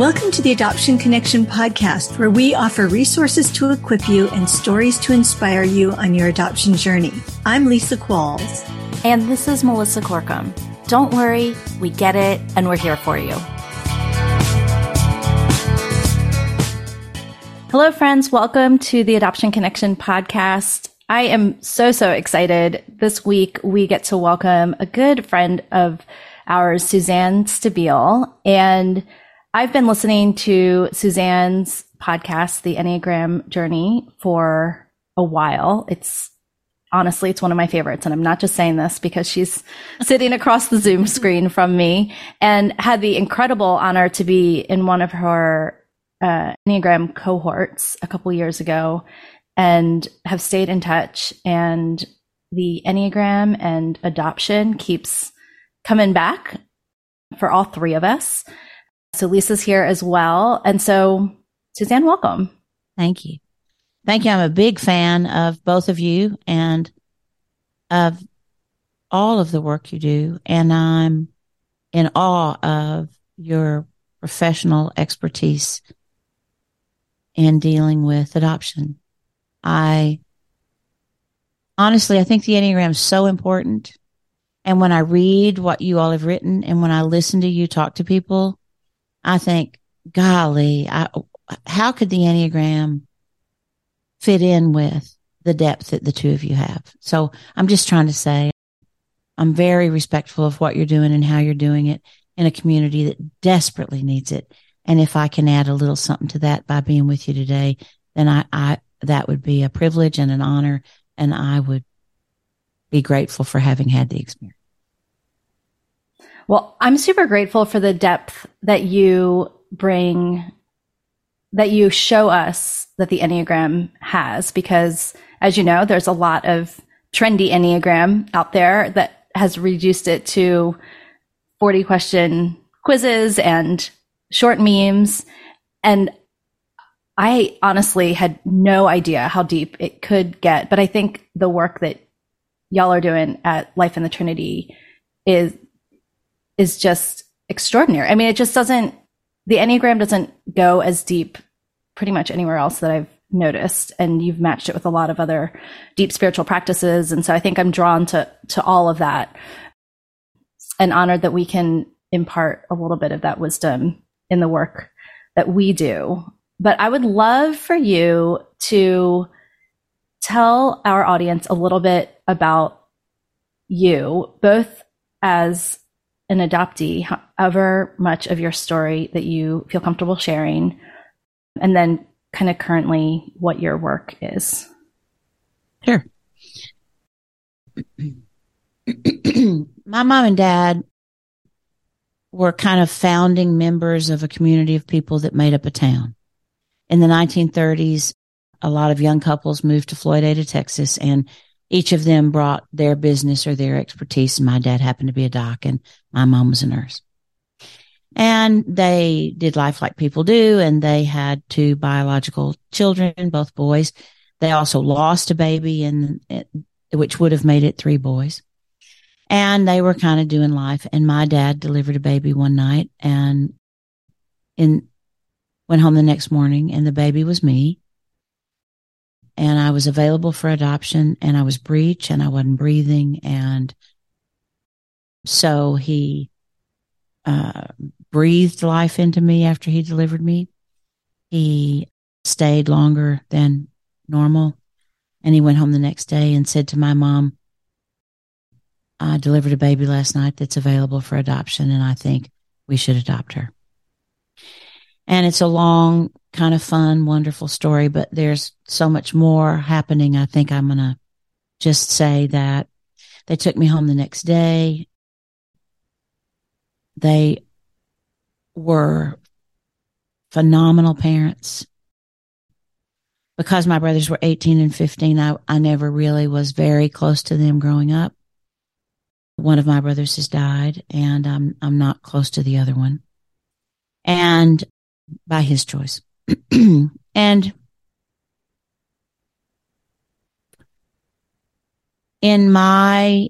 Welcome to the Adoption Connection podcast, where we offer resources to equip you and stories to inspire you on your adoption journey. I'm Lisa Qualls. And this is Melissa Corkum. Don't worry, we get it, and we're here for you. Hello, friends. Welcome to the Adoption Connection podcast. I am so, so excited. This week, we get to welcome a good friend of ours, Suzanne Stabile. And I've been listening to Suzanne's podcast, The Enneagram Journey, for a while. It's honestly, it's one of my favorites. And I'm not just saying this because she's sitting across the Zoom screen from me and had the incredible honor to be in one of her uh, Enneagram cohorts a couple years ago and have stayed in touch. And the Enneagram and adoption keeps coming back for all three of us. So Lisa's here as well. And so, Suzanne, welcome. Thank you. Thank you. I'm a big fan of both of you and of all of the work you do. And I'm in awe of your professional expertise in dealing with adoption. I honestly, I think the Enneagram is so important. And when I read what you all have written and when I listen to you talk to people, I think, golly, I, how could the Enneagram fit in with the depth that the two of you have? So I'm just trying to say I'm very respectful of what you're doing and how you're doing it in a community that desperately needs it. And if I can add a little something to that by being with you today, then I, I that would be a privilege and an honor. And I would be grateful for having had the experience. Well, I'm super grateful for the depth that you bring, that you show us that the Enneagram has, because as you know, there's a lot of trendy Enneagram out there that has reduced it to 40 question quizzes and short memes. And I honestly had no idea how deep it could get, but I think the work that y'all are doing at Life in the Trinity is is just extraordinary. I mean, it just doesn't, the Enneagram doesn't go as deep pretty much anywhere else that I've noticed. And you've matched it with a lot of other deep spiritual practices. And so I think I'm drawn to, to all of that and honored that we can impart a little bit of that wisdom in the work that we do. But I would love for you to tell our audience a little bit about you, both as an adoptee, however much of your story that you feel comfortable sharing, and then kind of currently what your work is. Sure. My mom and dad were kind of founding members of a community of people that made up a town. In the 1930s, a lot of young couples moved to Floydada, Texas, and each of them brought their business or their expertise. My dad happened to be a doc and my mom was a nurse. And they did life like people do. And they had two biological children, both boys. They also lost a baby and which would have made it three boys. And they were kind of doing life. And my dad delivered a baby one night and in went home the next morning and the baby was me and I was available for adoption and I was breech and I wasn't breathing. And so he uh, breathed life into me after he delivered me. He stayed longer than normal. And he went home the next day and said to my mom, I delivered a baby last night that's available for adoption, and I think we should adopt her. And it's a long, kind of fun, wonderful story, but there's so much more happening. I think I'm going to just say that they took me home the next day. They were phenomenal parents. Because my brothers were 18 and 15, I, I never really was very close to them growing up. One of my brothers has died and I'm, I'm not close to the other one. And by his choice. and in my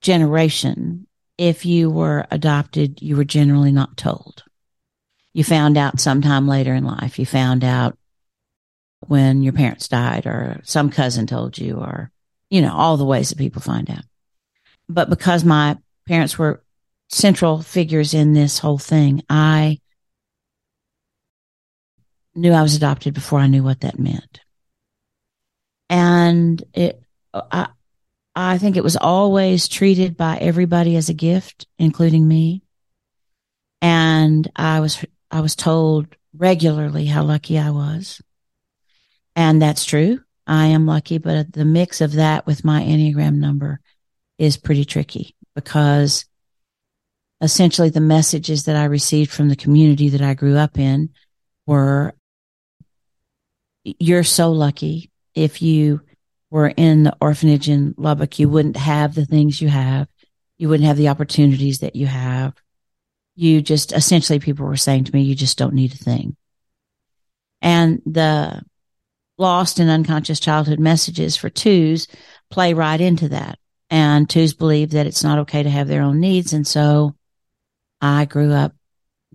generation, if you were adopted, you were generally not told. you found out sometime later in life. You found out when your parents died or some cousin told you or, you know, all the ways that people find out. But because my parents were central figures in this whole thing, I knew I was adopted before I knew what that meant. And it, I, I think it was always treated by everybody as a gift, including me. And I was, I was told regularly how lucky I was. And that's true. I am lucky, but the mix of that with my Enneagram number is pretty tricky because essentially the messages that I received from the community that I grew up in were you're so lucky if you were in the orphanage in Lubbock, you wouldn't have the things you have. You wouldn't have the opportunities that you have. You just essentially people were saying to me, you just don't need a thing. And the lost and unconscious childhood messages for twos play right into that. And twos believe that it's not okay to have their own needs. And so I grew up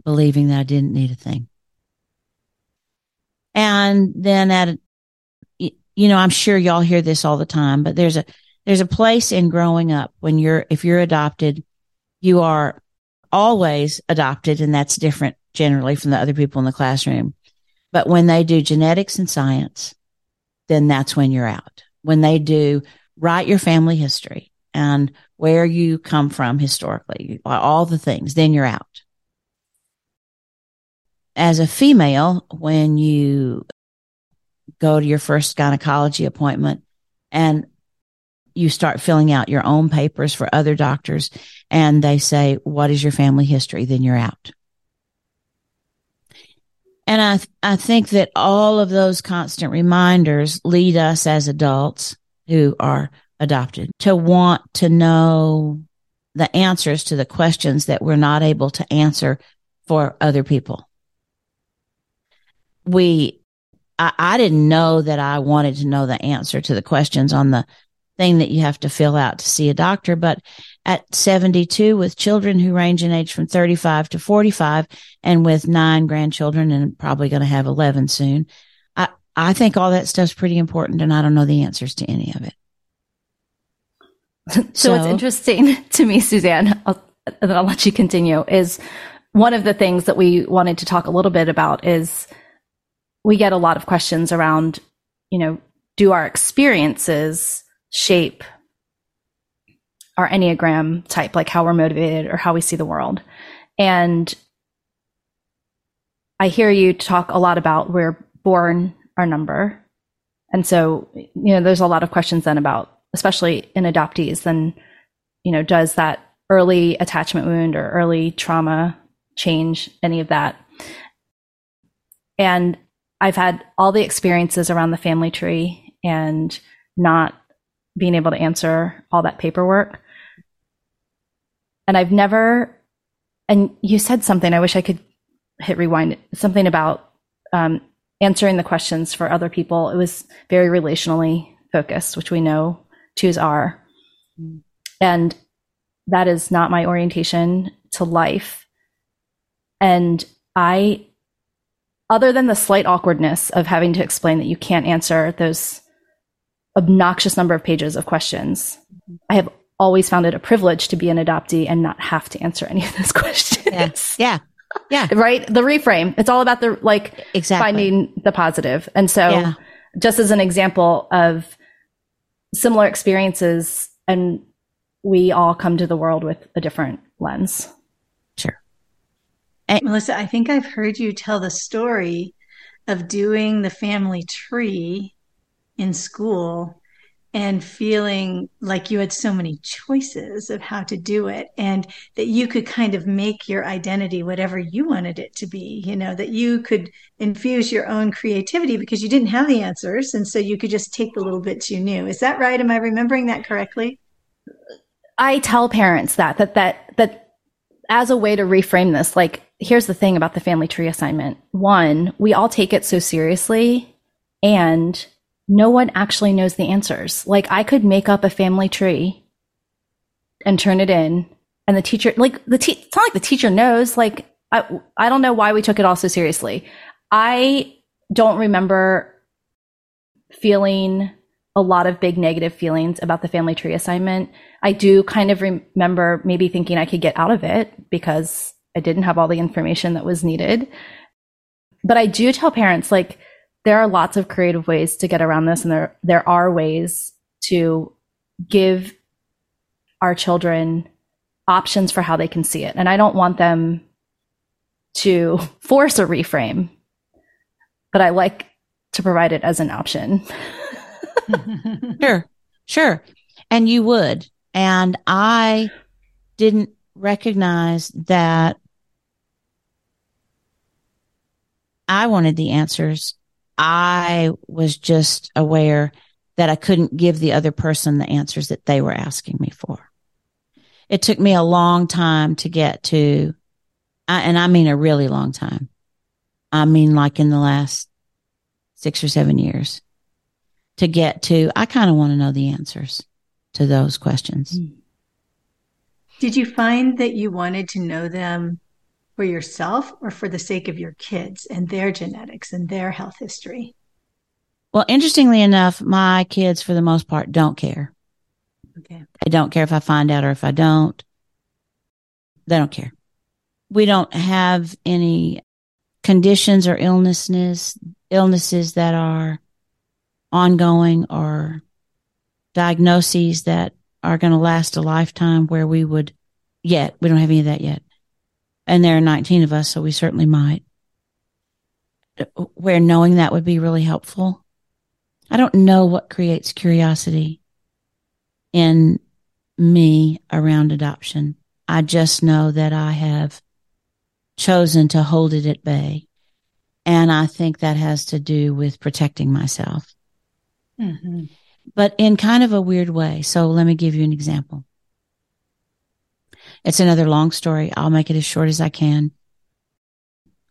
believing that I didn't need a thing. And then at, you know, I'm sure y'all hear this all the time, but there's a, there's a place in growing up when you're, if you're adopted, you are always adopted and that's different generally from the other people in the classroom. But when they do genetics and science, then that's when you're out. When they do write your family history and where you come from historically, all the things, then you're out as a female, when you go to your first gynecology appointment and you start filling out your own papers for other doctors and they say, what is your family history? Then you're out. And I, th- I think that all of those constant reminders lead us as adults who are adopted to want to know the answers to the questions that we're not able to answer for other people we, I, I didn't know that I wanted to know the answer to the questions on the thing that you have to fill out to see a doctor. But at 72 with children who range in age from 35 to 45 and with nine grandchildren and probably going to have 11 soon, I, I think all that stuff's pretty important and I don't know the answers to any of it. so, so what's interesting to me, Suzanne, I'll, and I'll let you continue, is one of the things that we wanted to talk a little bit about is we get a lot of questions around, you know, do our experiences shape our Enneagram type, like how we're motivated or how we see the world? And I hear you talk a lot about we're born our number. And so, you know, there's a lot of questions then about, especially in adoptees, then, you know, does that early attachment wound or early trauma change any of that? And I've had all the experiences around the family tree and not being able to answer all that paperwork. And I've never, and you said something, I wish I could hit rewind, something about um, answering the questions for other people. It was very relationally focused, which we know twos are. Mm. And that is not my orientation to life. And I other than the slight awkwardness of having to explain that you can't answer those obnoxious number of pages of questions, I have always found it a privilege to be an adoptee and not have to answer any of those questions. Yes. Yeah. Yeah. right. The reframe. It's all about the like exactly. finding the positive. And so yeah. just as an example of similar experiences and we all come to the world with a different lens. And Melissa, I think I've heard you tell the story of doing the family tree in school and feeling like you had so many choices of how to do it and that you could kind of make your identity whatever you wanted it to be you know that you could infuse your own creativity because you didn't have the answers and so you could just take the little bits you knew. Is that right? Am i remembering that correctly? I tell parents that that that that as a way to reframe this like here's the thing about the family tree assignment. One, we all take it so seriously and no one actually knows the answers. Like I could make up a family tree and turn it in and the teacher like the te- it's not like the teacher knows like I, I don't know why we took it all so seriously. I don't remember feeling a lot of big negative feelings about the family tree assignment. I do kind of remember maybe thinking I could get out of it because I didn't have all the information that was needed. But I do tell parents like there are lots of creative ways to get around this and there there are ways to give our children options for how they can see it. And I don't want them to force a reframe, but I like to provide it as an option. sure, sure. And you would. And I didn't recognize that I wanted the answers. I was just aware that I couldn't give the other person the answers that they were asking me for. It took me a long time to get to, and I mean a really long time. I mean, like in the last six or seven years to get to, I kind of want to know the answers to those questions. Did you find that you wanted to know them for yourself or for the sake of your kids and their genetics and their health history? Well, interestingly enough, my kids, for the most part, don't care. Okay. They don't care if I find out or if I don't. They don't care. We don't have any conditions or illnesses, illnesses that are ongoing or diagnoses that are going to last a lifetime where we would yet, we don't have any of that yet. And there are 19 of us, so we certainly might. Where knowing that would be really helpful. I don't know what creates curiosity in me around adoption. I just know that I have chosen to hold it at bay. And I think that has to do with protecting myself. Mm-hmm. But in kind of a weird way. So let me give you an example. It's another long story. I'll make it as short as I can.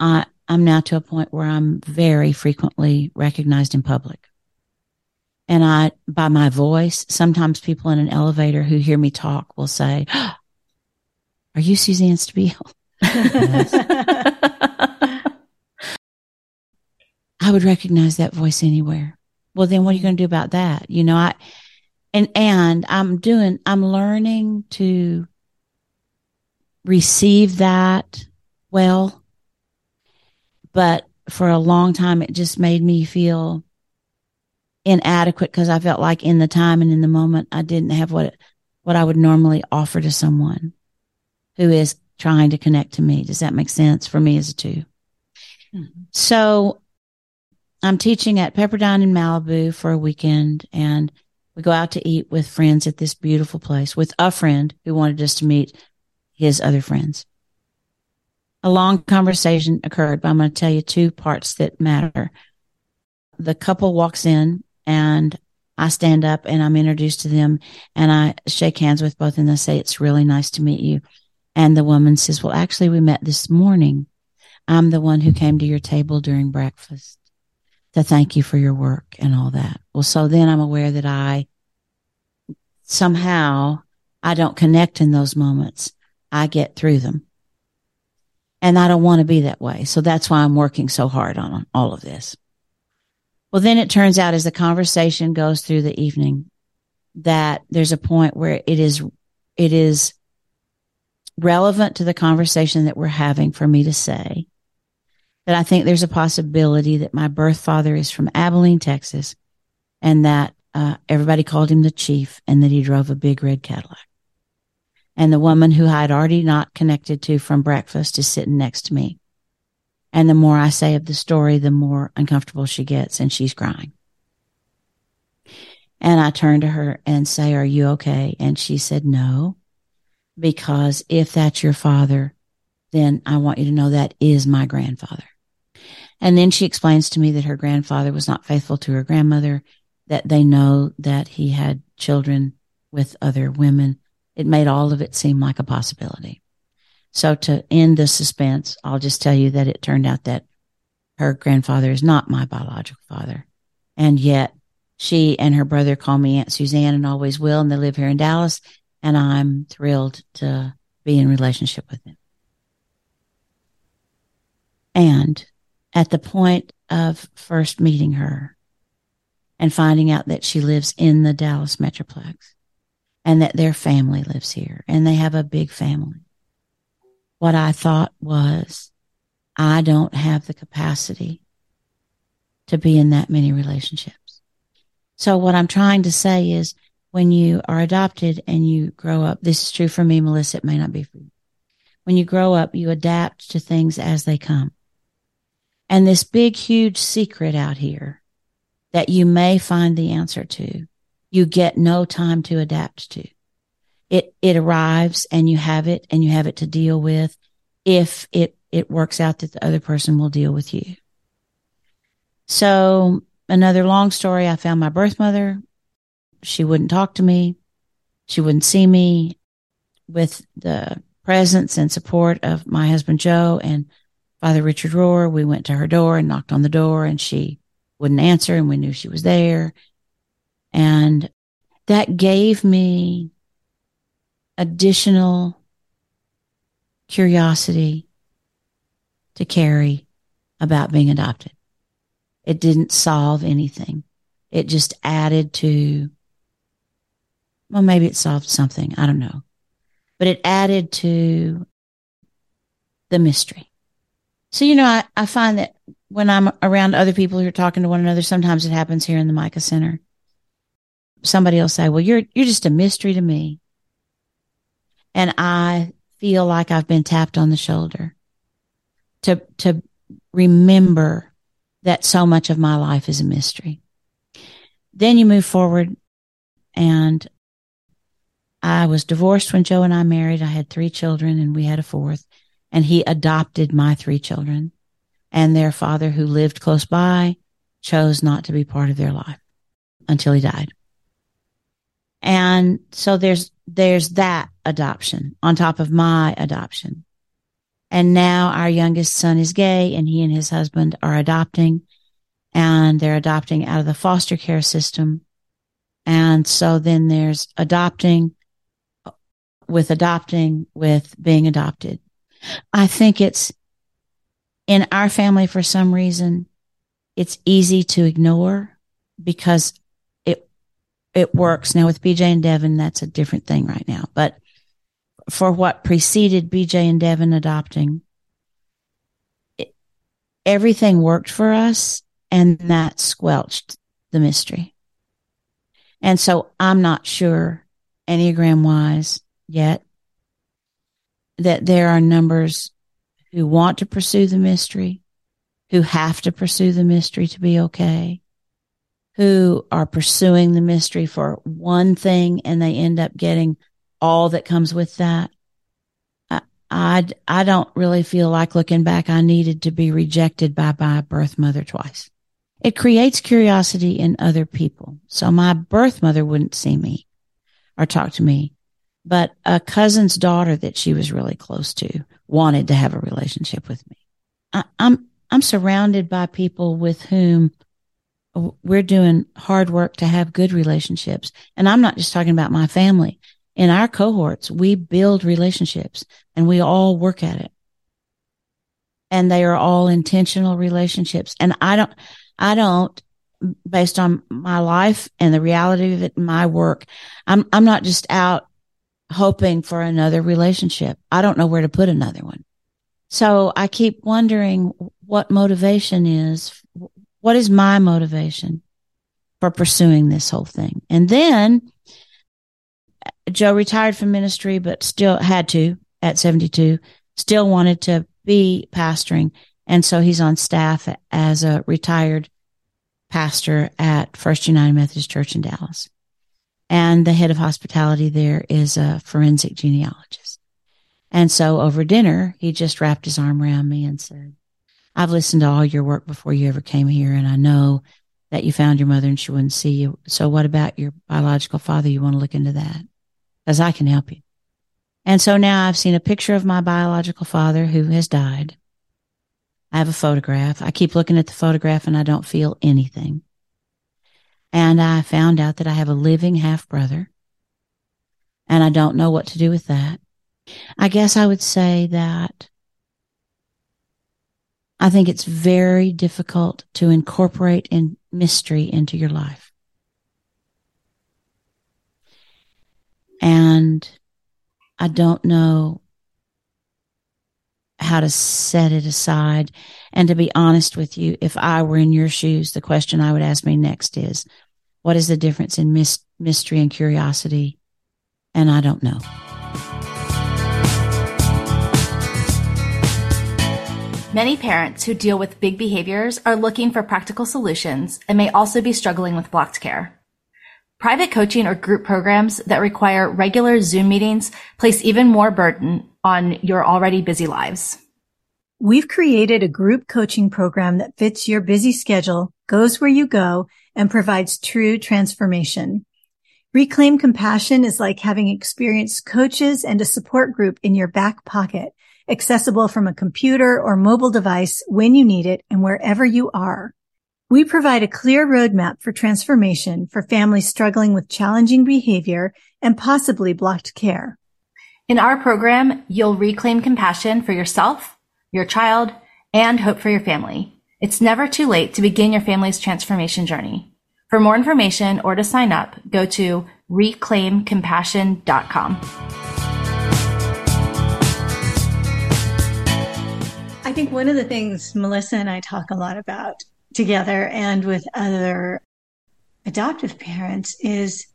I, I'm now to a point where I'm very frequently recognized in public and I, by my voice, sometimes people in an elevator who hear me talk will say, Are you Suzanne Stabile? I would recognize that voice anywhere. Well, then what are you going to do about that? You know, I, and, and I'm doing, I'm learning to receive that well. But for a long time, it just made me feel inadequate because I felt like in the time and in the moment, I didn't have what, what I would normally offer to someone who is trying to connect to me. Does that make sense for me as a 2 mm-hmm. So I'm teaching at Pepperdine in Malibu for a weekend and we go out to eat with friends at this beautiful place with a friend who wanted us to meet his other friends. A long conversation occurred, but I'm going to tell you two parts that matter. The couple walks in and I stand up and I'm introduced to them and I shake hands with both and I say, it's really nice to meet you. And the woman says, well, actually we met this morning. I'm the one who came to your table during breakfast to thank you for your work and all that. Well, so then I'm aware that I somehow I don't connect in those moments. I get through them. And I don't want to be that way. So that's why I'm working so hard on all of this. Well, then it turns out as the conversation goes through the evening that there's a point where it is, it is relevant to the conversation that we're having for me to say that I think there's a possibility that my birth father is from Abilene, Texas, and that uh, everybody called him the chief and that he drove a big red Cadillac. And the woman who I had already not connected to from breakfast is sitting next to me. And the more I say of the story, the more uncomfortable she gets and she's crying. And I turn to her and say, are you okay? And she said, no, because if that's your father, then I want you to know that is my grandfather. And then she explains to me that her grandfather was not faithful to her grandmother, that they know that he had children with other women. It made all of it seem like a possibility. So to end the suspense, I'll just tell you that it turned out that her grandfather is not my biological father. And yet she and her brother call me Aunt Suzanne and always will. And they live here in Dallas. And I'm thrilled to be in relationship with them. And at the point of first meeting her and finding out that she lives in the Dallas Metroplex and that their family lives here and they have a big family, what I thought was, I don't have the capacity to be in that many relationships. So what I'm trying to say is when you are adopted and you grow up, this is true for me, Melissa, it may not be for you. When you grow up, you adapt to things as they come. And this big, huge secret out here that you may find the answer to, you get no time to adapt to. It, it arrives and you have it and you have it to deal with if it, it works out that the other person will deal with you. So another long story. I found my birth mother. She wouldn't talk to me. She wouldn't see me with the presence and support of my husband, Joe and Father Richard Rohr. We went to her door and knocked on the door and she wouldn't answer and we knew she was there. And that gave me additional curiosity to carry about being adopted. It didn't solve anything. It just added to, well, maybe it solved something. I don't know. But it added to the mystery. So, you know, I, I find that when I'm around other people who are talking to one another, sometimes it happens here in the Micah Center. Somebody will say, well, you're, you're just a mystery to me. And I feel like I've been tapped on the shoulder to, to remember that so much of my life is a mystery. Then you move forward and I was divorced when Joe and I married. I had three children and we had a fourth and he adopted my three children and their father who lived close by chose not to be part of their life until he died. And so there's, there's that adoption on top of my adoption. And now our youngest son is gay and he and his husband are adopting and they're adopting out of the foster care system. And so then there's adopting with adopting with being adopted. I think it's in our family for some reason, it's easy to ignore because it works. Now with BJ and Devin, that's a different thing right now, but for what preceded BJ and Devin adopting, it, everything worked for us and that squelched the mystery. And so I'm not sure Enneagram wise yet that there are numbers who want to pursue the mystery, who have to pursue the mystery to be okay, who are pursuing the mystery for one thing and they end up getting all that comes with that. I, I, I don't really feel like looking back, I needed to be rejected by my birth mother twice. It creates curiosity in other people. So my birth mother wouldn't see me or talk to me, but a cousin's daughter that she was really close to wanted to have a relationship with me. I, I'm, I'm surrounded by people with whom we're doing hard work to have good relationships. And I'm not just talking about my family in our cohorts, we build relationships and we all work at it. And they are all intentional relationships. And I don't, I don't, based on my life and the reality of it, my work, I'm, I'm not just out hoping for another relationship. I don't know where to put another one. So I keep wondering what motivation is. What is my motivation for pursuing this whole thing? And then Joe retired from ministry, but still had to at 72, still wanted to be pastoring. And so he's on staff as a retired pastor at First United Methodist Church in Dallas. And the head of hospitality there is a forensic genealogist. And so over dinner, he just wrapped his arm around me and said, I've listened to all your work before you ever came here. And I know that you found your mother and she wouldn't see you. So what about your biological father? You want to look into that? because I can help you. And so now I've seen a picture of my biological father who has died. I have a photograph. I keep looking at the photograph and I don't feel anything. And I found out that I have a living half brother and I don't know what to do with that. I guess I would say that I think it's very difficult to incorporate in mystery into your life. And I don't know how to set it aside. And to be honest with you, if I were in your shoes, the question I would ask me next is, what is the difference in mystery and curiosity? And I don't know. Many parents who deal with big behaviors are looking for practical solutions and may also be struggling with blocked care. Private coaching or group programs that require regular Zoom meetings place even more burden on your already busy lives. We've created a group coaching program that fits your busy schedule, goes where you go, and provides true transformation. Reclaim Compassion is like having experienced coaches and a support group in your back pocket accessible from a computer or mobile device when you need it and wherever you are. We provide a clear roadmap for transformation for families struggling with challenging behavior and possibly blocked care. In our program, you'll reclaim compassion for yourself, your child, and hope for your family. It's never too late to begin your family's transformation journey. For more information or to sign up, go to reclaimcompassion.com. think one of the things Melissa and I talk a lot about together and with other adoptive parents is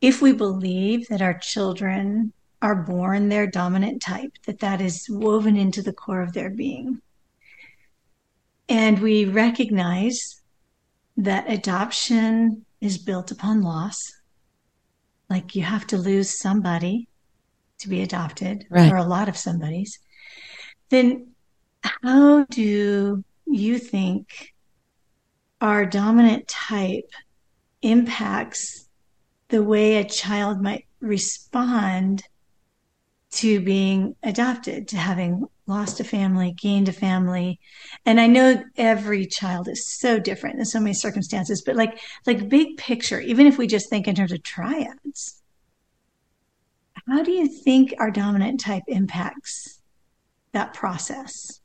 if we believe that our children are born their dominant type, that that is woven into the core of their being. And we recognize that adoption is built upon loss. Like you have to lose somebody to be adopted, right. or a lot of somebody's. Then how do you think our dominant type impacts the way a child might respond to being adopted, to having lost a family, gained a family. And I know every child is so different in so many circumstances, but like like big picture, even if we just think in terms of triads, how do you think our dominant type impacts that process?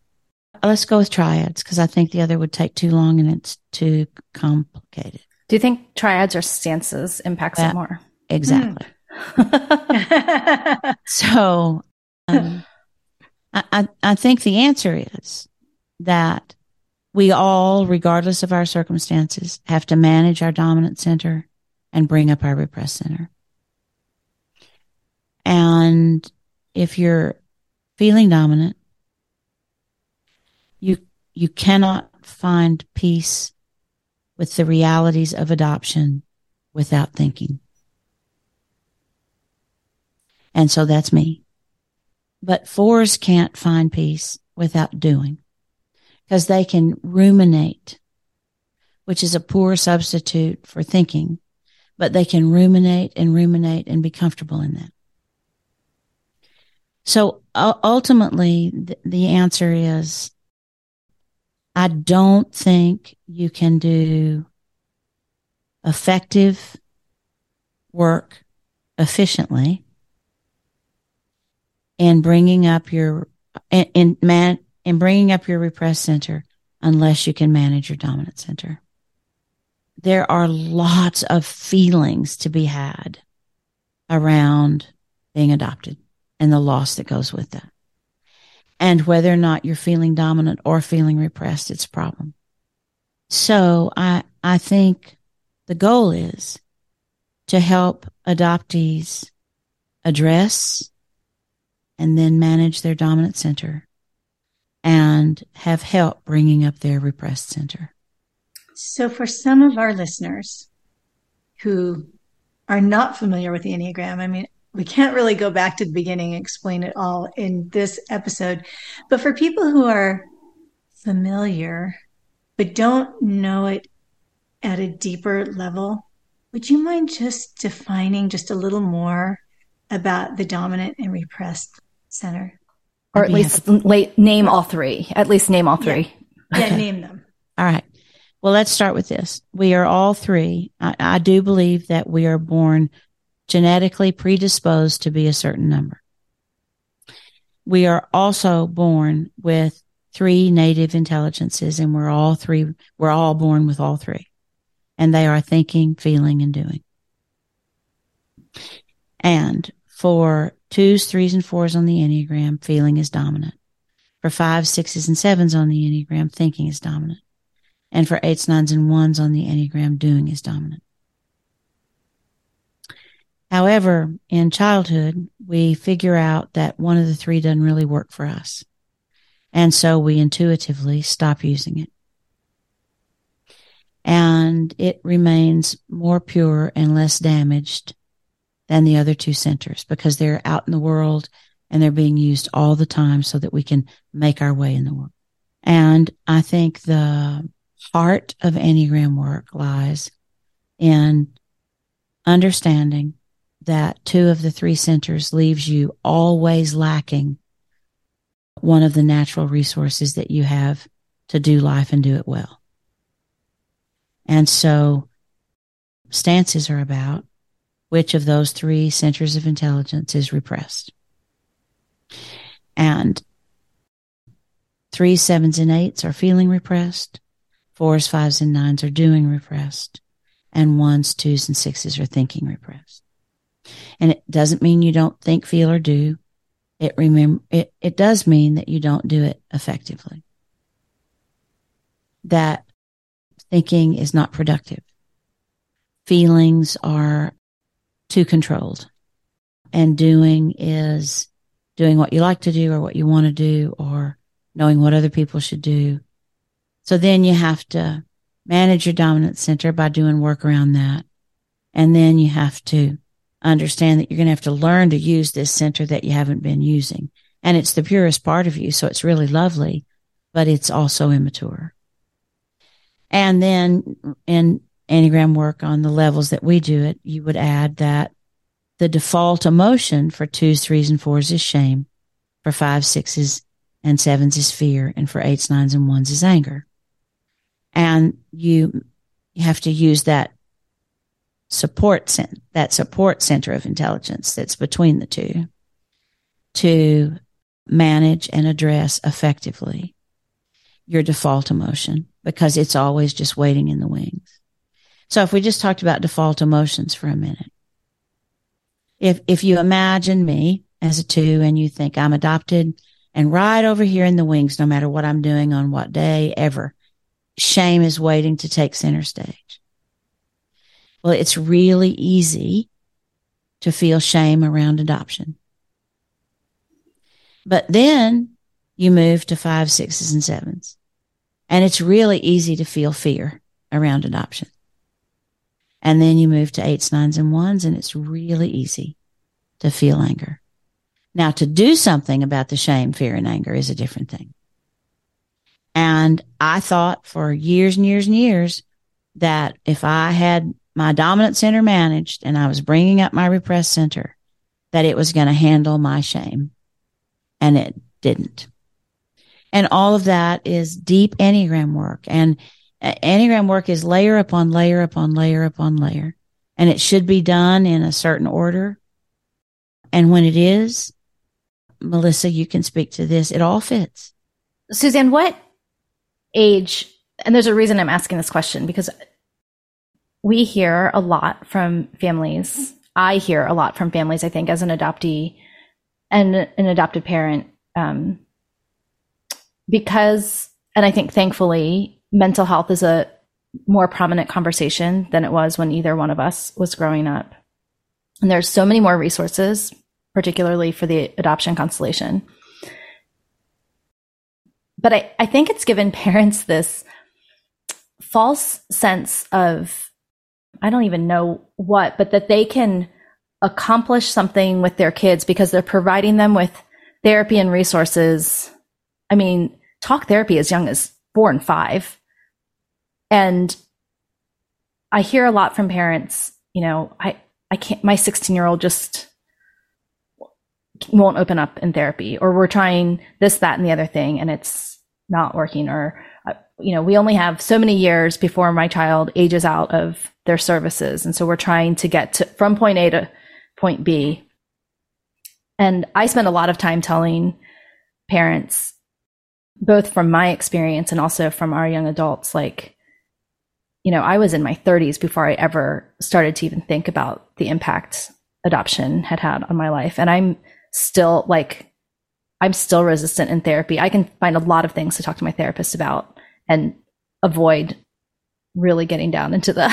Let's go with triads because I think the other would take too long and it's too complicated. Do you think triads or stances impacts it more? Exactly. Mm. so um, I, I think the answer is that we all, regardless of our circumstances, have to manage our dominant center and bring up our repressed center. And if you're feeling dominant, you, you cannot find peace with the realities of adoption without thinking. And so that's me. But fours can't find peace without doing because they can ruminate, which is a poor substitute for thinking, but they can ruminate and ruminate and be comfortable in that. So ultimately, the answer is I don't think you can do effective work efficiently in bringing up your in, man in bringing up your repressed center unless you can manage your dominant center. There are lots of feelings to be had around being adopted and the loss that goes with that and whether or not you're feeling dominant or feeling repressed, it's a problem. So I, I think the goal is to help adoptees address and then manage their dominant center and have help bringing up their repressed center. So for some of our listeners who are not familiar with the Enneagram, I mean, we can't really go back to the beginning and explain it all in this episode. But for people who are familiar but don't know it at a deeper level, would you mind just defining just a little more about the dominant and repressed center? Or at least late, name all three. At least name all three. Yeah, yeah name them. All right. Well, let's start with this. We are all three. I, I do believe that we are born genetically predisposed to be a certain number. We are also born with three native intelligences and we're all three, we're all born with all three. And they are thinking, feeling, and doing. And for twos, threes, and fours on the Enneagram, feeling is dominant. For fives, sixes, and sevens on the Enneagram, thinking is dominant. And for eights, nines, and ones on the Enneagram, doing is dominant. However, in childhood, we figure out that one of the three doesn't really work for us. And so we intuitively stop using it. And it remains more pure and less damaged than the other two centers because they're out in the world and they're being used all the time so that we can make our way in the world. And I think the heart of Enneagram work lies in understanding that two of the three centers leaves you always lacking one of the natural resources that you have to do life and do it well. And so stances are about which of those three centers of intelligence is repressed. And three, sevens, and eights are feeling repressed. Fours, fives, and nines are doing repressed. And ones, twos, and sixes are thinking repressed. And it doesn't mean you don't think, feel, or do. It remember it, it does mean that you don't do it effectively. That thinking is not productive. Feelings are too controlled. And doing is doing what you like to do or what you want to do or knowing what other people should do. So then you have to manage your dominant center by doing work around that. And then you have to understand that you're going to have to learn to use this center that you haven't been using. And it's the purest part of you. So it's really lovely, but it's also immature. And then in Enneagram work on the levels that we do it, you would add that the default emotion for twos, threes, and fours is shame. For fives, sixes, and sevens is fear. And for eights, nines, and ones is anger. And you have to use that support sent that support center of intelligence that's between the two to manage and address effectively your default emotion because it's always just waiting in the wings. So if we just talked about default emotions for a minute, if, if you imagine me as a two and you think I'm adopted and right over here in the wings, no matter what I'm doing on what day ever, shame is waiting to take center stage. Well, it's really easy to feel shame around adoption. But then you move to five, sixes, and sevens. And it's really easy to feel fear around adoption. And then you move to eights, nines, and ones, and it's really easy to feel anger. Now, to do something about the shame, fear, and anger is a different thing. And I thought for years and years and years that if I had my dominant center managed and I was bringing up my repressed center, that it was going to handle my shame. And it didn't. And all of that is deep Enneagram work. And uh, Enneagram work is layer upon layer upon layer upon layer. And it should be done in a certain order. And when it is, Melissa, you can speak to this. It all fits. Suzanne, what age, and there's a reason I'm asking this question because we hear a lot from families. I hear a lot from families, I think, as an adoptee and an adopted parent. Um, because, and I think thankfully, mental health is a more prominent conversation than it was when either one of us was growing up. And there's so many more resources, particularly for the adoption constellation. But I, I think it's given parents this false sense of I don't even know what, but that they can accomplish something with their kids because they're providing them with therapy and resources. I mean, talk therapy as young as four and five. And I hear a lot from parents, you know, I, I can't, my 16 year old just won't open up in therapy, or we're trying this, that, and the other thing, and it's not working, or, you know, we only have so many years before my child ages out of their services. And so we're trying to get to from point A to point B. And I spend a lot of time telling parents both from my experience and also from our young adults, like, you know, I was in my 30s before I ever started to even think about the impact adoption had had on my life. And I'm still like, I'm still resistant in therapy. I can find a lot of things to talk to my therapist about and avoid really getting down into the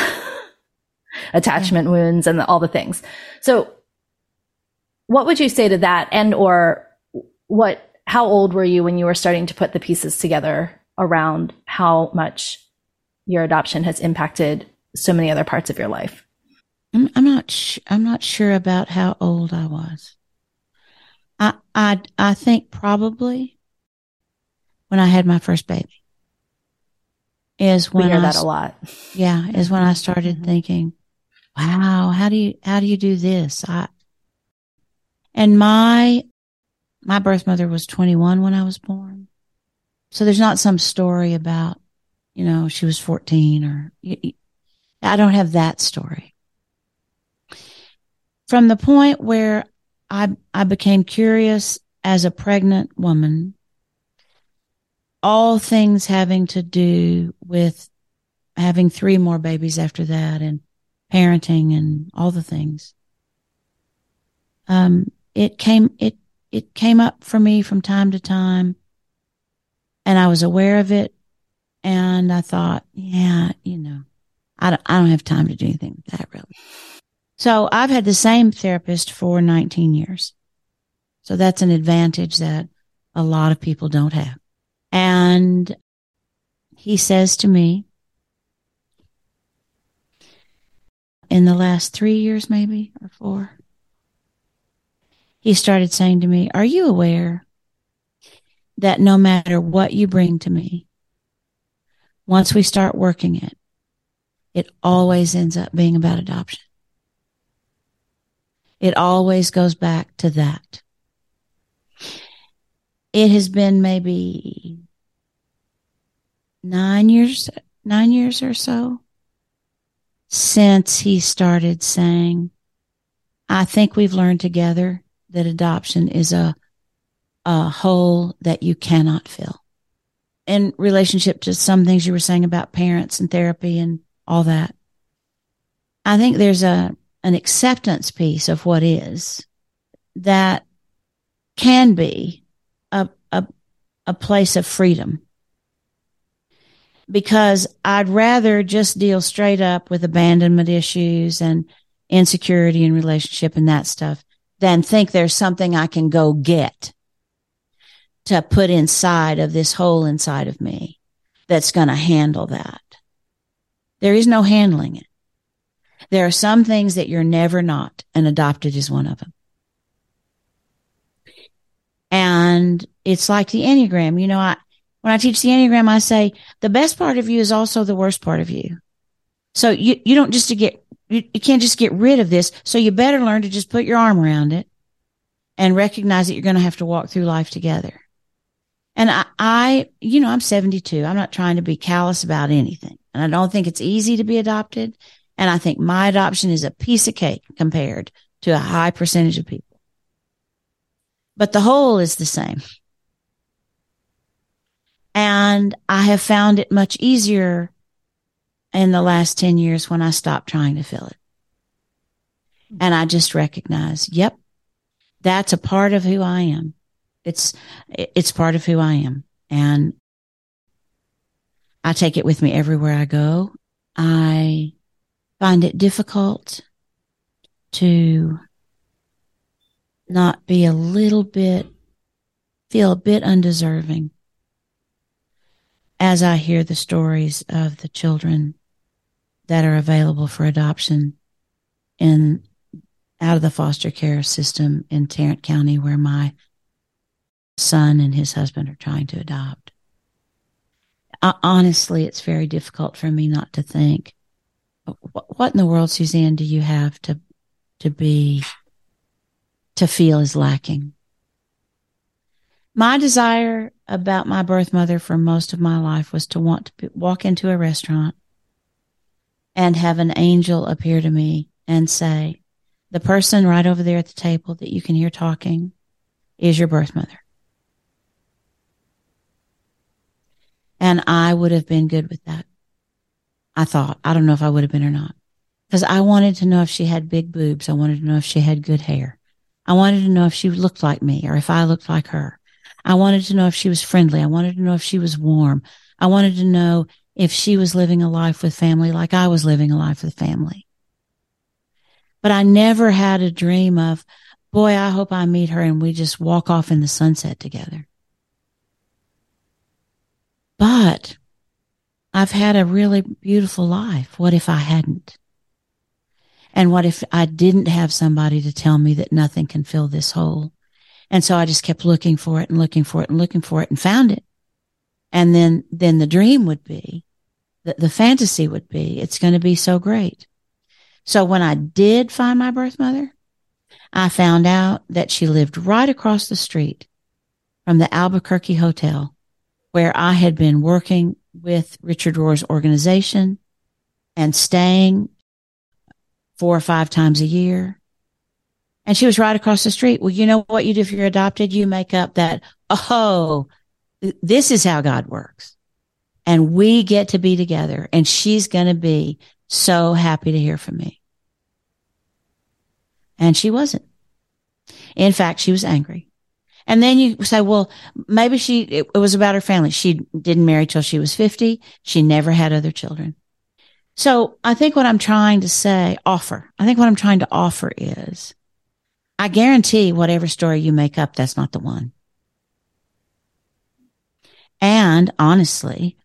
attachment yeah. wounds and the, all the things. So what would you say to that and or what how old were you when you were starting to put the pieces together around how much your adoption has impacted so many other parts of your life? I'm, I'm not. Sh- I'm not sure about how old I was. I I I think probably when I had my first baby is when we hear I, that a lot. Yeah, is when I started mm-hmm. thinking, "Wow, how do you how do you do this?" I and my my birth mother was 21 when I was born. So there's not some story about, you know, she was 14 or I don't have that story. From the point where I, I became curious as a pregnant woman, all things having to do with having three more babies after that and parenting and all the things. Um, it came, it it came up for me from time to time and I was aware of it. And I thought, yeah, you know, I don't, I don't have time to do anything with that really. So I've had the same therapist for 19 years. So that's an advantage that a lot of people don't have. And he says to me, in the last three years, maybe, or four, he started saying to me, Are you aware that no matter what you bring to me, once we start working it, it always ends up being about adoption? It always goes back to that. It has been maybe nine years, nine years or so since he started saying, I think we've learned together that adoption is a, a hole that you cannot fill. In relationship to some things you were saying about parents and therapy and all that, I think there's a, an acceptance piece of what is that can be a, a, a place of freedom because I'd rather just deal straight up with abandonment issues and insecurity in relationship and that stuff than think there's something I can go get to put inside of this hole inside of me that's going to handle that. There is no handling it. There are some things that you're never not, and adopted is one of them. And it's like the Enneagram. You know, I, when I teach the Enneagram, I say the best part of you is also the worst part of you. So you, you don't just to get you, you can't just get rid of this. So you better learn to just put your arm around it and recognize that you're going to have to walk through life together. And I, I, you know, I'm 72. I'm not trying to be callous about anything. And I don't think it's easy to be adopted. And I think my adoption is a piece of cake compared to a high percentage of people. But the hole is the same. And I have found it much easier in the last 10 years when I stopped trying to fill it. And I just recognize, yep, that's a part of who I am. It's, it's part of who I am. And I take it with me everywhere I go. I find it difficult to not be a little bit, feel a bit undeserving as I hear the stories of the children that are available for adoption in out of the foster care system in Tarrant County where my son and his husband are trying to adopt. Uh, honestly, it's very difficult for me not to think what in the world, Suzanne, do you have to to be to feel is lacking? My desire about my birth mother for most of my life was to want to walk into a restaurant and have an angel appear to me and say, the person right over there at the table that you can hear talking is your birth mother. And I would have been good with that. I thought, I don't know if I would have been or not. Because I wanted to know if she had big boobs. I wanted to know if she had good hair. I wanted to know if she looked like me or if I looked like her. I wanted to know if she was friendly. I wanted to know if she was warm. I wanted to know if she was living a life with family like I was living a life with family. But I never had a dream of, boy, I hope I meet her and we just walk off in the sunset together. But I've had a really beautiful life. What if I hadn't? And what if I didn't have somebody to tell me that nothing can fill this hole? And so I just kept looking for it and looking for it and looking for it and found it. And then, then the dream would be, the, fantasy would be, it's going to be so great. So when I did find my birth mother, I found out that she lived right across the street from the Albuquerque Hotel where I had been working with Richard Rohr's organization and staying four or five times a year. And she was right across the street. Well, you know what you do if you're adopted? You make up that, oh, this is how God works. And we get to be together and she's going to be so happy to hear from me. And she wasn't. In fact, she was angry. And then you say, well, maybe she, it, it was about her family. She didn't marry till she was 50. She never had other children. So I think what I'm trying to say, offer, I think what I'm trying to offer is I guarantee whatever story you make up, that's not the one. And honestly,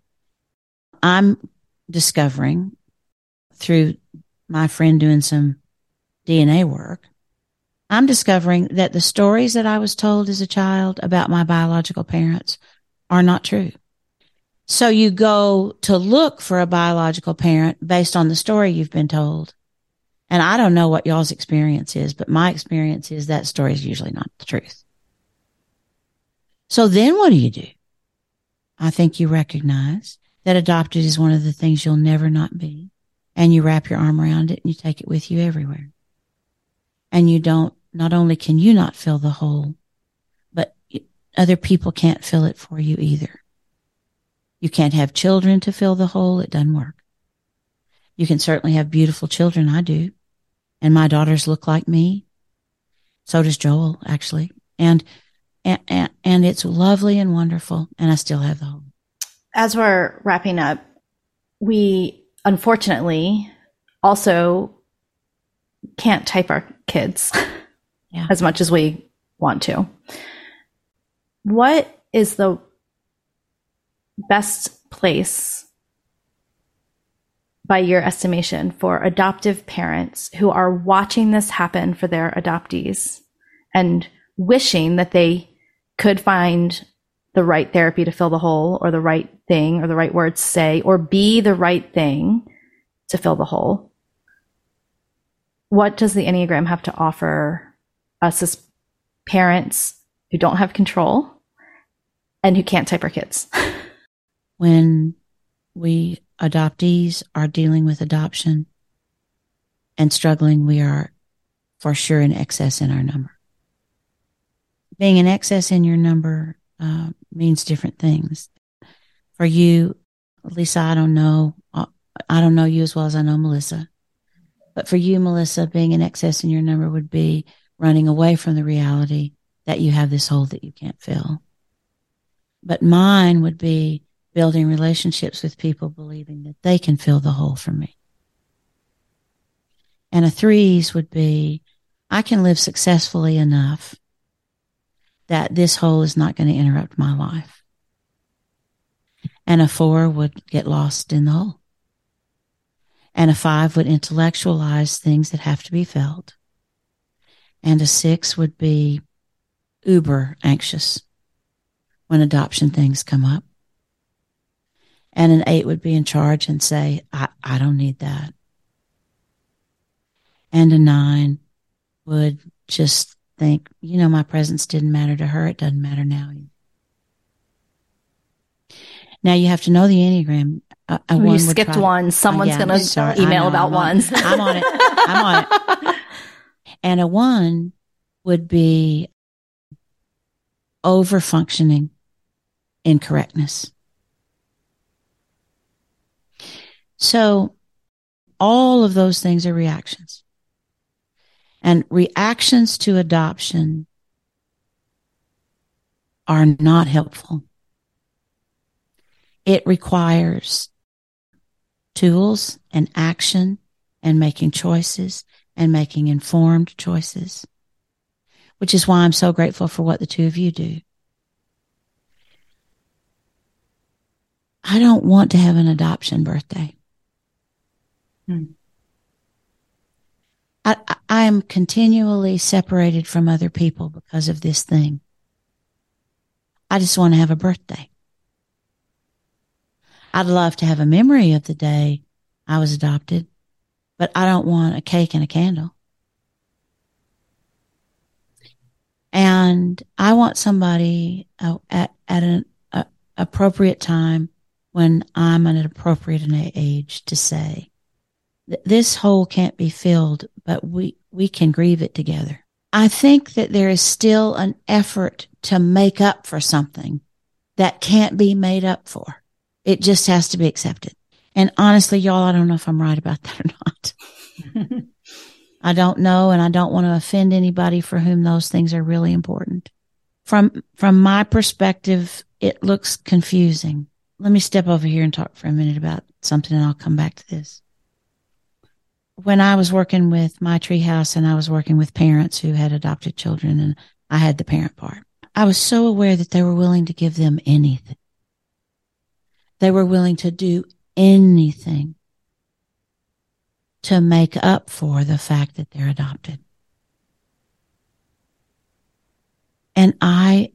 I'm discovering through my friend doing some DNA work I'm discovering that the stories that I was told as a child about my biological parents are not true. So you go to look for a biological parent based on the story you've been told. And I don't know what y'all's experience is, but my experience is that story is usually not the truth. So then what do you do? I think you recognize that adopted is one of the things you'll never not be. And you wrap your arm around it and you take it with you everywhere. And you don't not only can you not fill the hole, but other people can't fill it for you either. You can't have children to fill the hole. It doesn't work. You can certainly have beautiful children. I do. And my daughters look like me. So does Joel, actually. And, and, and it's lovely and wonderful. And I still have the hole. As we're wrapping up, we unfortunately also can't type our kids. yeah. as much as we want to. What is the best place by your estimation for adoptive parents who are watching this happen for their adoptees and wishing that they could find the right therapy to fill the hole or the right thing or the right words to say or be the right thing to fill the hole? What does the Enneagram have to offer us as parents who don't have control and who can't type our kids. when we adoptees are dealing with adoption and struggling, we are for sure in excess in our number. Being in excess in your number uh, means different things. For you, Lisa, I don't know. Uh, I don't know you as well as I know Melissa. But for you, Melissa, being in excess in your number would be running away from the reality that you have this hole that you can't fill. But mine would be building relationships with people believing that they can fill the hole for me. And a threes would be, I can live successfully enough that this hole is not going to interrupt my life. And a four would get lost in the hole. And a five would intellectualize things that have to be felt and a six would be uber anxious when adoption things come up. And an eight would be in charge and say, I, I don't need that. And a nine would just think, you know, my presence didn't matter to her. It doesn't matter now. Now you have to know the Enneagram. Uh, you skipped one. Someone's oh, yeah, going to email about I'm ones. On, I'm on it. I'm on it. And a one would be over functioning incorrectness. So all of those things are reactions. And reactions to adoption are not helpful. It requires tools and action and making choices and making informed choices, which is why I'm so grateful for what the two of you do. I don't want to have an adoption birthday. Hmm. I, I am continually separated from other people because of this thing. I just want to have a birthday. I'd love to have a memory of the day I was adopted, but I don't want a cake and a candle. And I want somebody uh, at, at an uh, appropriate time when I'm at an appropriate age to say, this hole can't be filled, but we, we can grieve it together. I think that there is still an effort to make up for something that can't be made up for. It just has to be accepted. And honestly, y'all, I don't know if I'm right about that or not. I don't know. And I don't want to offend anybody for whom those things are really important. From, from my perspective, it looks confusing. Let me step over here and talk for a minute about something and I'll come back to this. When I was working with my treehouse and I was working with parents who had adopted children and I had the parent part, I was so aware that they were willing to give them anything. They were willing to do anything to make up for the fact that they're adopted. And I,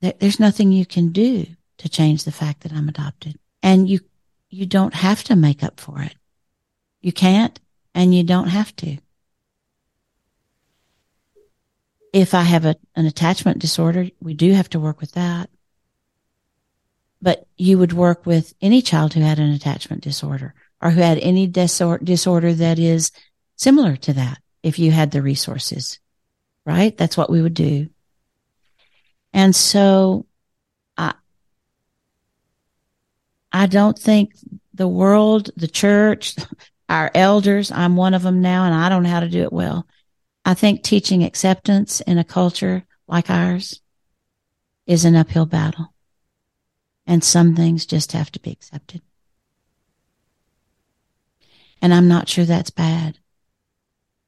there's nothing you can do to change the fact that I'm adopted. And you, you don't have to make up for it. You can't and you don't have to. If I have a, an attachment disorder, we do have to work with that but you would work with any child who had an attachment disorder or who had any disor- disorder that is similar to that if you had the resources, right? That's what we would do. And so I, I don't think the world, the church, our elders, I'm one of them now and I don't know how to do it well. I think teaching acceptance in a culture like ours is an uphill battle. And some things just have to be accepted. And I'm not sure that's bad.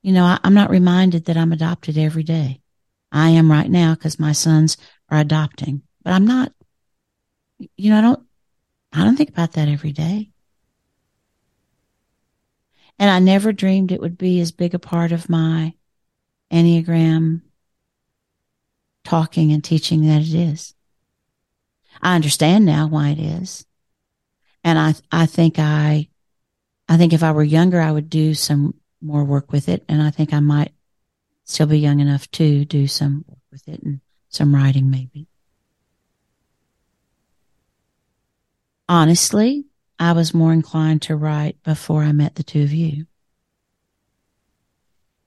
You know, I, am not reminded that I'm adopted every day. I am right now because my sons are adopting, but I'm not, you know, I don't, I don't think about that every day. And I never dreamed it would be as big a part of my Enneagram talking and teaching that it is. I understand now why it is. And I, I think I, I think if I were younger, I would do some more work with it. And I think I might still be young enough to do some work with it and some writing maybe. Honestly, I was more inclined to write before I met the two of you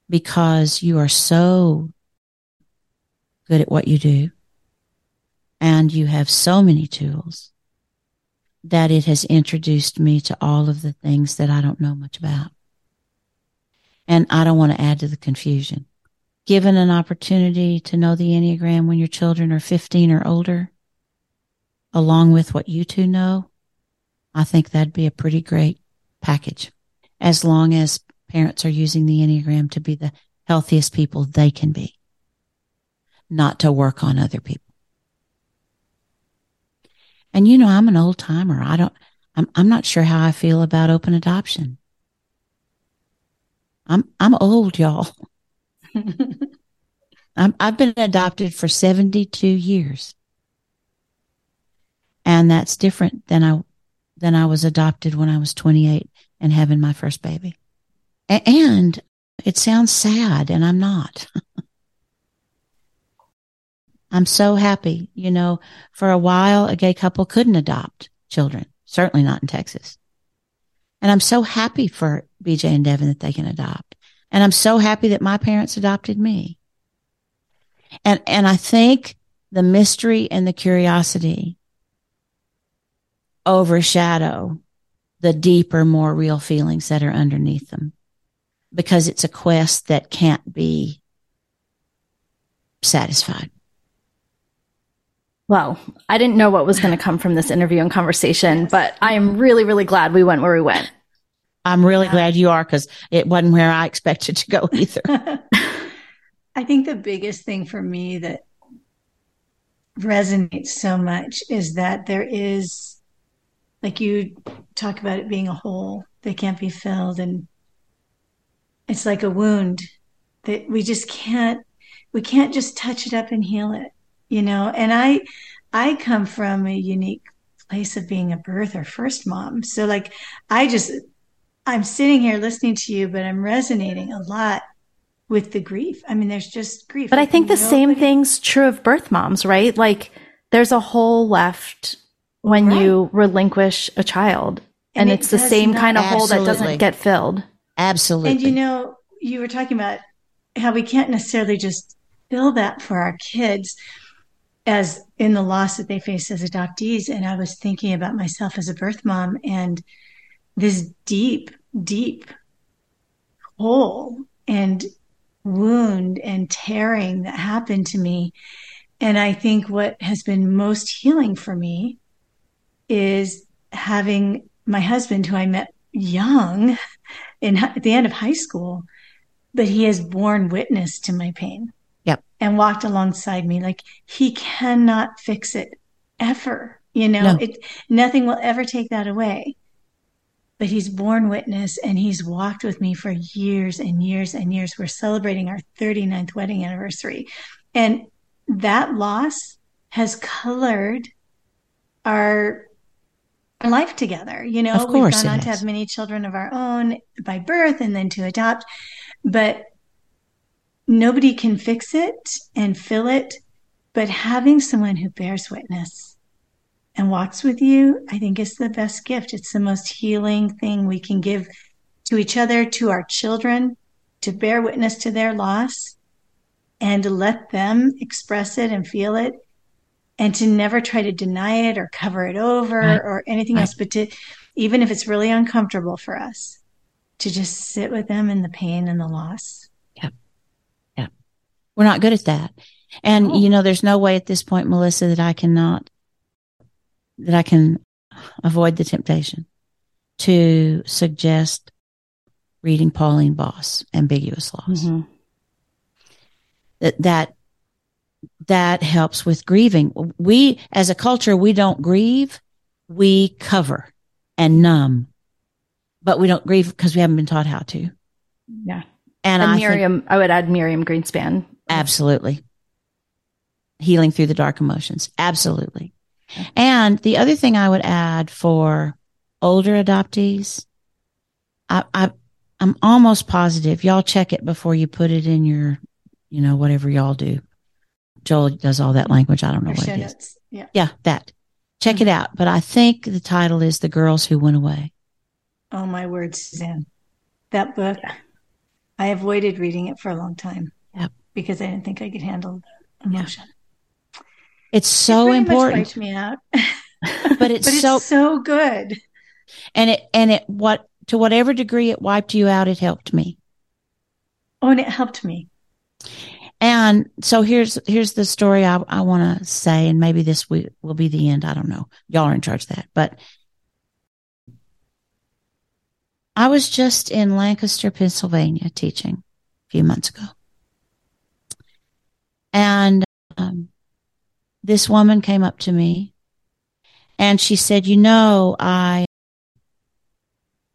because you are so good at what you do and you have so many tools that it has introduced me to all of the things that I don't know much about. And I don't want to add to the confusion. Given an opportunity to know the Enneagram when your children are 15 or older, along with what you two know, I think that'd be a pretty great package. As long as parents are using the Enneagram to be the healthiest people they can be, not to work on other people. And you know, I'm an old timer. I don't, I'm, I'm not sure how I feel about open adoption. I'm, I'm old, y'all. I'm, I've been adopted for 72 years. And that's different than I, than I was adopted when I was 28 and having my first baby. A- and it sounds sad and I'm not. I'm so happy. You know, for a while, a gay couple couldn't adopt children, certainly not in Texas. And I'm so happy for BJ and Devin that they can adopt. And I'm so happy that my parents adopted me. And, and I think the mystery and the curiosity overshadow the deeper, more real feelings that are underneath them because it's a quest that can't be satisfied. Well, I didn't know what was going to come from this interview and conversation, but I am really, really glad we went where we went. I'm really yeah. glad you are because it wasn't where I expected to go either. I think the biggest thing for me that resonates so much is that there is, like you talk about it being a hole that can't be filled, and it's like a wound that we just can't, we can't just touch it up and heal it you know? And i i come from a unique place of being a birth or first mom. So like i just i'm sitting here listening to you but i'm resonating a lot with the grief. I mean there's just grief. But i think the same thing's true of birth moms right? Like there's a hole left when right. you relinquish a child and, and it it's the same not, kind of absolutely. hole that doesn't get filled absolutely and you know you were talking about how we can't necessarily just fill that for our kids as in the loss that they face as adoptees. And I was thinking about myself as a birth mom and this deep, deep hole and wound and tearing that happened to me. And I think what has been most healing for me is having my husband, who I met young in at the end of high school, but he has borne witness to my pain Yep. and walked alongside me. Like he cannot fix it ever. You know, no. it nothing will ever take that away. But he's borne witness and he's walked with me for years and years and years. We're celebrating our 39th wedding anniversary. And that loss has colored our our life together. You know, of course we've gone on to have many children of our own by birth and then to adopt. But nobody can fix it and fill it, but having someone who bears witness and walks with you, I think is the best gift. It's the most healing thing we can give to each other, to our children, to bear witness to their loss and let them express it and feel it and to never try to deny it or cover it over right. or anything right. else, but to, even if it's really uncomfortable for us, to just sit with them in the pain and the loss. Yeah. Yeah. We're not good at that. And, oh. you know, there's no way at this point, Melissa, that I cannot, that I can avoid the temptation to suggest reading Pauline Boss, Ambiguous Loss. Mm-hmm. That, that, that helps with grieving. We, as a culture, we don't grieve. We cover and numb, but we don't grieve because we haven't been taught how to. Yeah. And, and I Miriam, think, I would add Miriam Greenspan Absolutely. Healing through the dark emotions. Absolutely. And the other thing I would add for older adoptees, I, I, I'm almost positive y'all check it before you put it in your, you know, whatever y'all do. Joel does all that language. I don't know what it is. Yeah. Yeah, that. Check mm-hmm. it out. But I think the title is The Girls Who Went Away. Oh, my word, Suzanne. That book, I avoided reading it for a long time because I didn't think I could handle the emotion. Yeah. It's so it important. Much me out, but it's but so it's so good. And it and it what to whatever degree it wiped you out, it helped me. Oh, and it helped me. And so here's here's the story I, I want to say, and maybe this will, will be the end. I don't know. Y'all are in charge of that, but I was just in Lancaster, Pennsylvania, teaching a few months ago, and um, this woman came up to me and she said, you know, I,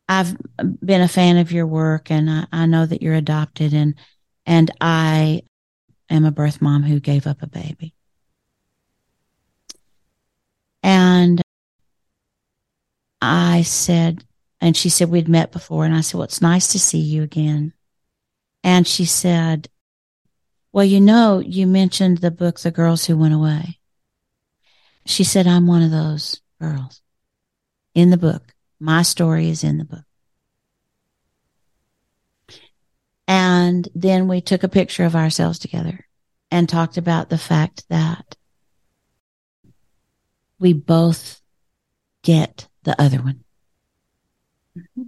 I've been a fan of your work and I, I know that you're adopted and, and I am a birth mom who gave up a baby. And I said, and she said, we'd met before. And I said, well, it's nice to see you again. And she said, well, you know, you mentioned the book, The Girls Who Went Away. She said, I'm one of those girls in the book. My story is in the book. And then we took a picture of ourselves together and talked about the fact that we both get the other one. Mm-hmm.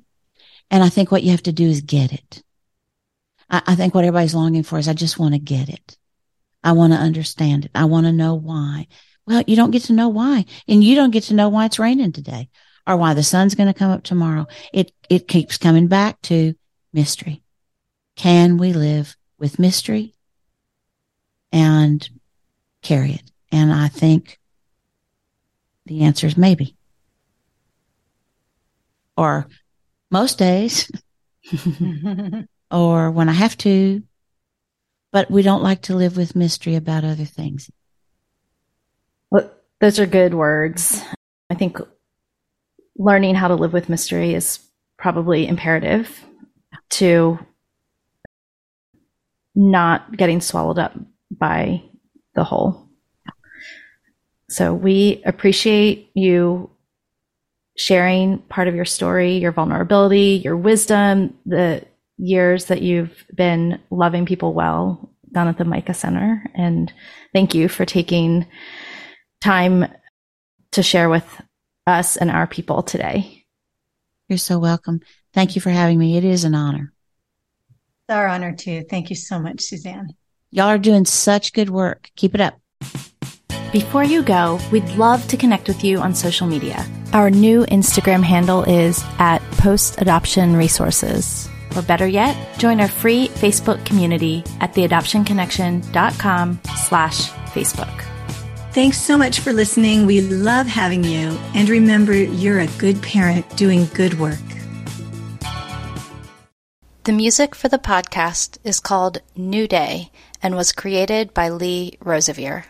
And I think what you have to do is get it. I, I think what everybody's longing for is I just want to get it. I want to understand it. I want to know why. Well, you don't get to know why. And you don't get to know why it's raining today or why the sun's going to come up tomorrow. It, it keeps coming back to mystery. Can we live with mystery and carry it? And I think the answer is maybe. Or most days, or when I have to, but we don't like to live with mystery about other things. Well, those are good words. I think learning how to live with mystery is probably imperative to not getting swallowed up by the hole. So we appreciate you sharing part of your story, your vulnerability, your wisdom, the years that you've been loving people well down at the Micah Center. And thank you for taking time to share with us and our people today. You're so welcome. Thank you for having me. It is an honor. It's our honor too. Thank you so much, Suzanne. Y'all are doing such good work. Keep it up. Before you go, we'd love to connect with you on social media. Our new Instagram handle is at Post Adoption Resources. Or better yet, join our free Facebook community at theadoptionconnection.com slash Facebook. Thanks so much for listening. We love having you. And remember, you're a good parent doing good work. The music for the podcast is called New Day and was created by Lee Rosevere.